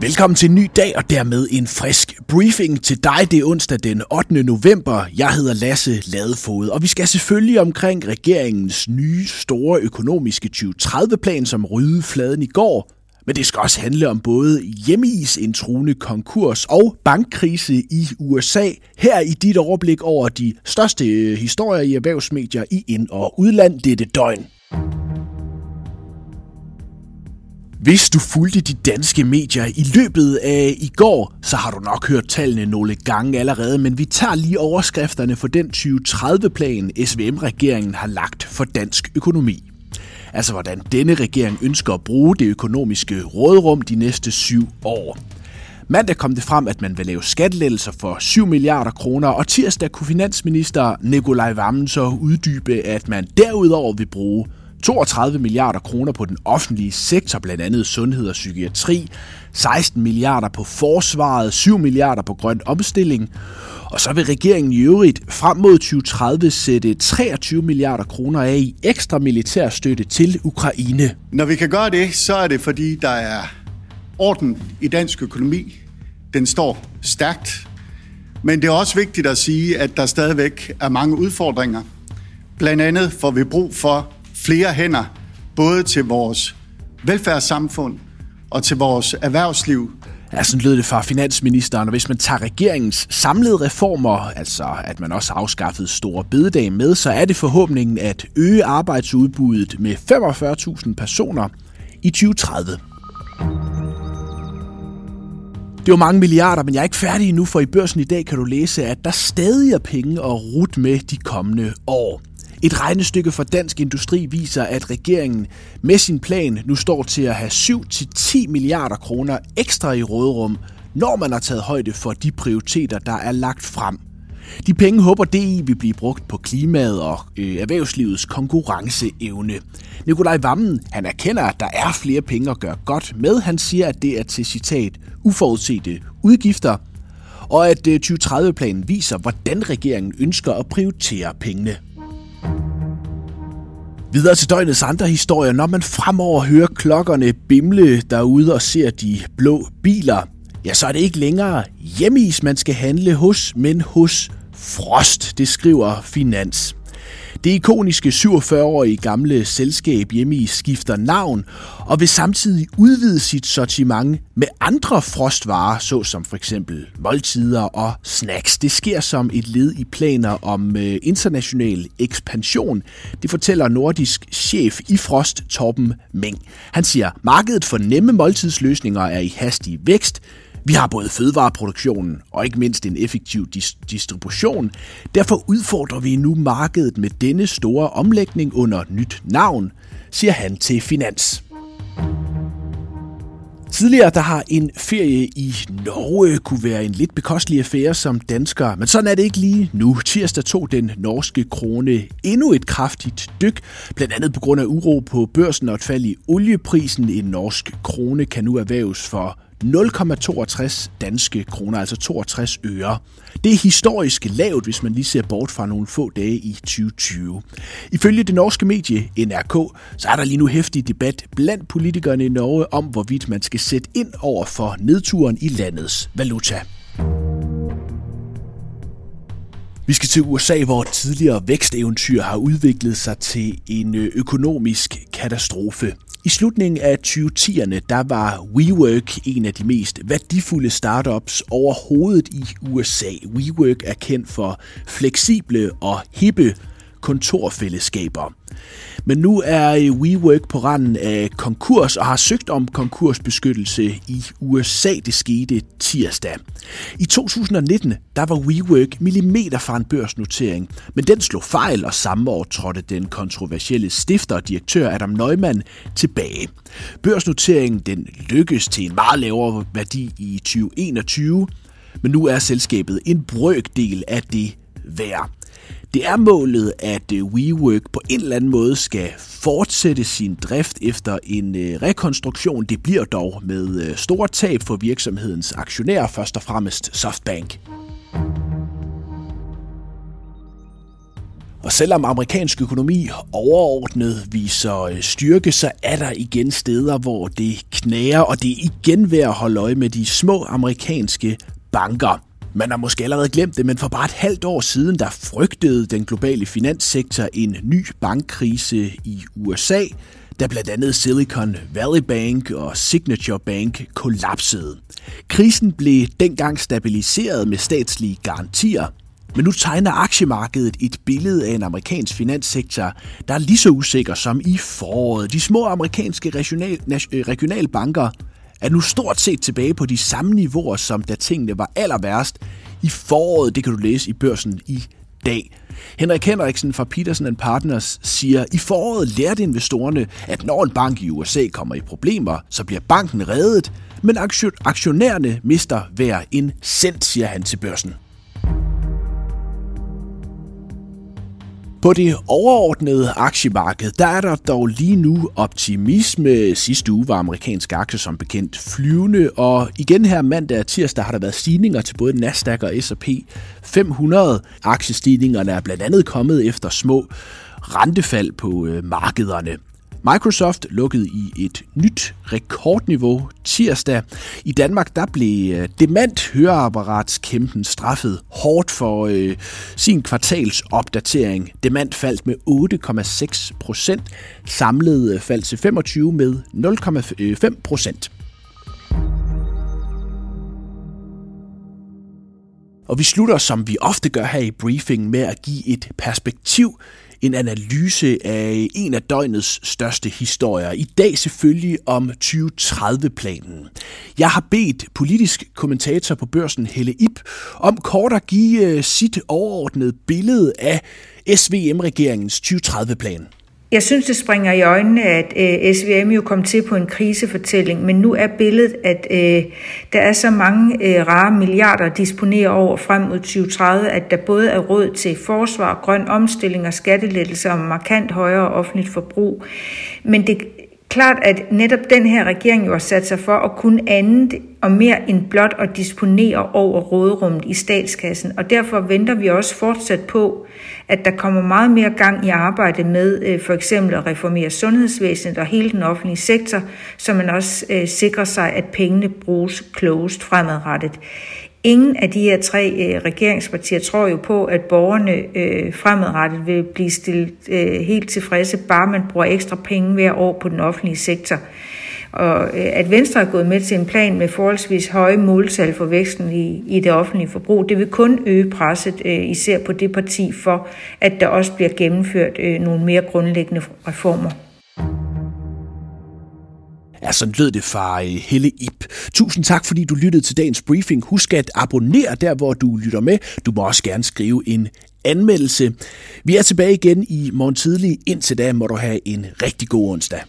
Velkommen til en ny dag og dermed en frisk briefing til dig. Det er onsdag den 8. november. Jeg hedder Lasse Ladefod, og vi skal selvfølgelig omkring regeringens nye store økonomiske 2030-plan, som rydde fladen i går. Men det skal også handle om både hjemmeis, en truende konkurs og bankkrise i USA. Her i dit overblik over de største historier i erhvervsmedier i ind- og udland dette døgn. Hvis du fulgte de danske medier i løbet af i går, så har du nok hørt tallene nogle gange allerede, men vi tager lige overskrifterne for den 2030-plan, SVM-regeringen har lagt for dansk økonomi. Altså hvordan denne regering ønsker at bruge det økonomiske rådrum de næste syv år. Mandag kom det frem, at man vil lave skattelettelser for 7 milliarder kroner, og tirsdag kunne finansminister Nikolaj Vammen så uddybe, at man derudover vil bruge 32 milliarder kroner på den offentlige sektor, blandt andet sundhed og psykiatri, 16 milliarder på forsvaret, 7 milliarder på grøn omstilling, og så vil regeringen i øvrigt frem mod 2030 sætte 23 milliarder kroner af i ekstra militær støtte til Ukraine. Når vi kan gøre det, så er det fordi, der er orden i dansk økonomi. Den står stærkt. Men det er også vigtigt at sige, at der stadigvæk er mange udfordringer. Blandt andet får vi brug for flere hænder, både til vores velfærdssamfund og til vores erhvervsliv. Ja, sådan lød det fra finansministeren, og hvis man tager regeringens samlede reformer, altså at man også afskaffede store bededag med, så er det forhåbningen at øge arbejdsudbuddet med 45.000 personer i 2030. Det var mange milliarder, men jeg er ikke færdig endnu, for i børsen i dag kan du læse, at der stadig er penge at rute med de kommende år. Et regnestykke for Dansk Industri viser, at regeringen med sin plan nu står til at have 7-10 milliarder kroner ekstra i rådrum, når man har taget højde for de prioriteter, der er lagt frem. De penge håber DI vil blive brugt på klimaet og øh, erhvervslivets konkurrenceevne. Nikolaj Vammen, han erkender, at der er flere penge at gøre godt med. Han siger, at det er til citat uforudsete udgifter, og at øh, 2030-planen viser, hvordan regeringen ønsker at prioritere pengene. Videre til døgnets andre historier. Når man fremover hører klokkerne bimle derude og ser de blå biler, ja, så er det ikke længere hjemmeis, man skal handle hos, men hos Frost, det skriver Finans. Det ikoniske 47-årige gamle selskab hjemme i skifter navn og vil samtidig udvide sit sortiment med andre frostvarer, såsom for eksempel måltider og snacks. Det sker som et led i planer om øh, international ekspansion. Det fortæller nordisk chef i Frost, Torben Meng. Han siger, markedet for nemme måltidsløsninger er i hastig vækst, vi har både fødevareproduktionen og ikke mindst en effektiv dis- distribution. Derfor udfordrer vi nu markedet med denne store omlægning under nyt navn, siger han til Finans. Tidligere der har en ferie i Norge kunne være en lidt bekostelig affære som dansker, men sådan er det ikke lige nu. Tirsdag tog den norske krone endnu et kraftigt dyk, blandt andet på grund af uro på børsen og et fald i olieprisen. En norsk krone kan nu erhverves for 0,62 danske kroner, altså 62 øre. Det er historisk lavt, hvis man lige ser bort fra nogle få dage i 2020. Ifølge det norske medie NRK, så er der lige nu hæftig debat blandt politikerne i Norge om, hvorvidt man skal sætte ind over for nedturen i landets valuta. Vi skal til USA, hvor tidligere væksteventyr har udviklet sig til en øh, økonomisk katastrofe. I slutningen af 2010'erne, der var WeWork en af de mest værdifulde startups overhovedet i USA. WeWork er kendt for fleksible og hippe kontorfællesskaber. Men nu er øh, WeWork på randen af konkurs og har søgt om konkursbeskyttelse i USA. Det skete tirsdag. I 2019 der var WeWork millimeter fra en børsnotering, men den slog fejl, og samme år trådte den kontroversielle stifter og direktør Adam Neumann tilbage. Børsnoteringen den lykkedes til en meget lavere værdi i 2021, men nu er selskabet en brøkdel af det værd. Det er målet, at øh, WeWork på en eller anden måde skal fortsætte sin drift efter en øh, rekonstruktion. Det bliver dog med øh, store tab for virksomhedens aktionærer, først og fremmest Softbank. Og selvom amerikansk økonomi overordnet viser styrke, så er der igen steder, hvor det knager, og det er igen ved at holde øje med de små amerikanske banker. Man har måske allerede glemt det, men for bare et halvt år siden, der frygtede den globale finanssektor en ny bankkrise i USA, da blandt andet Silicon Valley Bank og Signature Bank kollapsede. Krisen blev dengang stabiliseret med statslige garantier, men nu tegner aktiemarkedet et billede af en amerikansk finanssektor, der er lige så usikker som i foråret. De små amerikanske regional, regionalbanker er nu stort set tilbage på de samme niveauer, som da tingene var aller værst i foråret. Det kan du læse i børsen i dag. Henrik Henriksen fra Peterson Partners siger, i foråret lærte investorerne, at når en bank i USA kommer i problemer, så bliver banken reddet, men aktionærerne mister hver en cent, siger han til børsen. På det overordnede aktiemarked, der er der dog lige nu optimisme. Sidste uge var amerikanske aktier som bekendt flyvende, og igen her mandag og tirsdag har der været stigninger til både Nasdaq og S&P 500. Aktiestigningerne er blandt andet kommet efter små rentefald på øh, markederne. Microsoft lukkede i et nyt rekordniveau tirsdag. I Danmark der blev øh, høreapparatskæmpen straffet hårdt for øh, sin kvartalsopdatering. Demand faldt med 8,6 procent. Samlet øh, faldt til 25 med 0,5 procent. Og vi slutter, som vi ofte gør her i briefing, med at give et perspektiv en analyse af en af døgnets største historier. I dag selvfølgelig om 2030-planen. Jeg har bedt politisk kommentator på børsen Helle Ip om kort at give øh, sit overordnede billede af SVM-regeringens 2030-plan. Jeg synes, det springer i øjnene, at øh, SVM jo kom til på en krisefortælling, men nu er billedet, at øh, der er så mange øh, rare milliarder at disponere over frem mod 2030, at der både er råd til forsvar, grøn omstilling og skattelettelser og markant højere offentligt forbrug. Men det klart, at netop den her regering jo har sat sig for at kunne andet og mere end blot at disponere over råderummet i statskassen. Og derfor venter vi også fortsat på, at der kommer meget mere gang i arbejdet med øh, for eksempel at reformere sundhedsvæsenet og hele den offentlige sektor, så man også øh, sikrer sig, at pengene bruges klogest fremadrettet. Ingen af de her tre øh, regeringspartier tror jo på, at borgerne øh, fremadrettet vil blive stillet øh, helt tilfredse, bare man bruger ekstra penge hver år på den offentlige sektor. Og øh, at Venstre er gået med til en plan med forholdsvis høje måltal for væksten i, i det offentlige forbrug, det vil kun øge presset, øh, især på det parti, for at der også bliver gennemført øh, nogle mere grundlæggende reformer. Ja, sådan lød det fra øh, Helle Ip. Tusind tak, fordi du lyttede til dagens briefing. Husk at abonnere der, hvor du lytter med. Du må også gerne skrive en anmeldelse. Vi er tilbage igen i morgen tidlig. Indtil da må du have en rigtig god onsdag.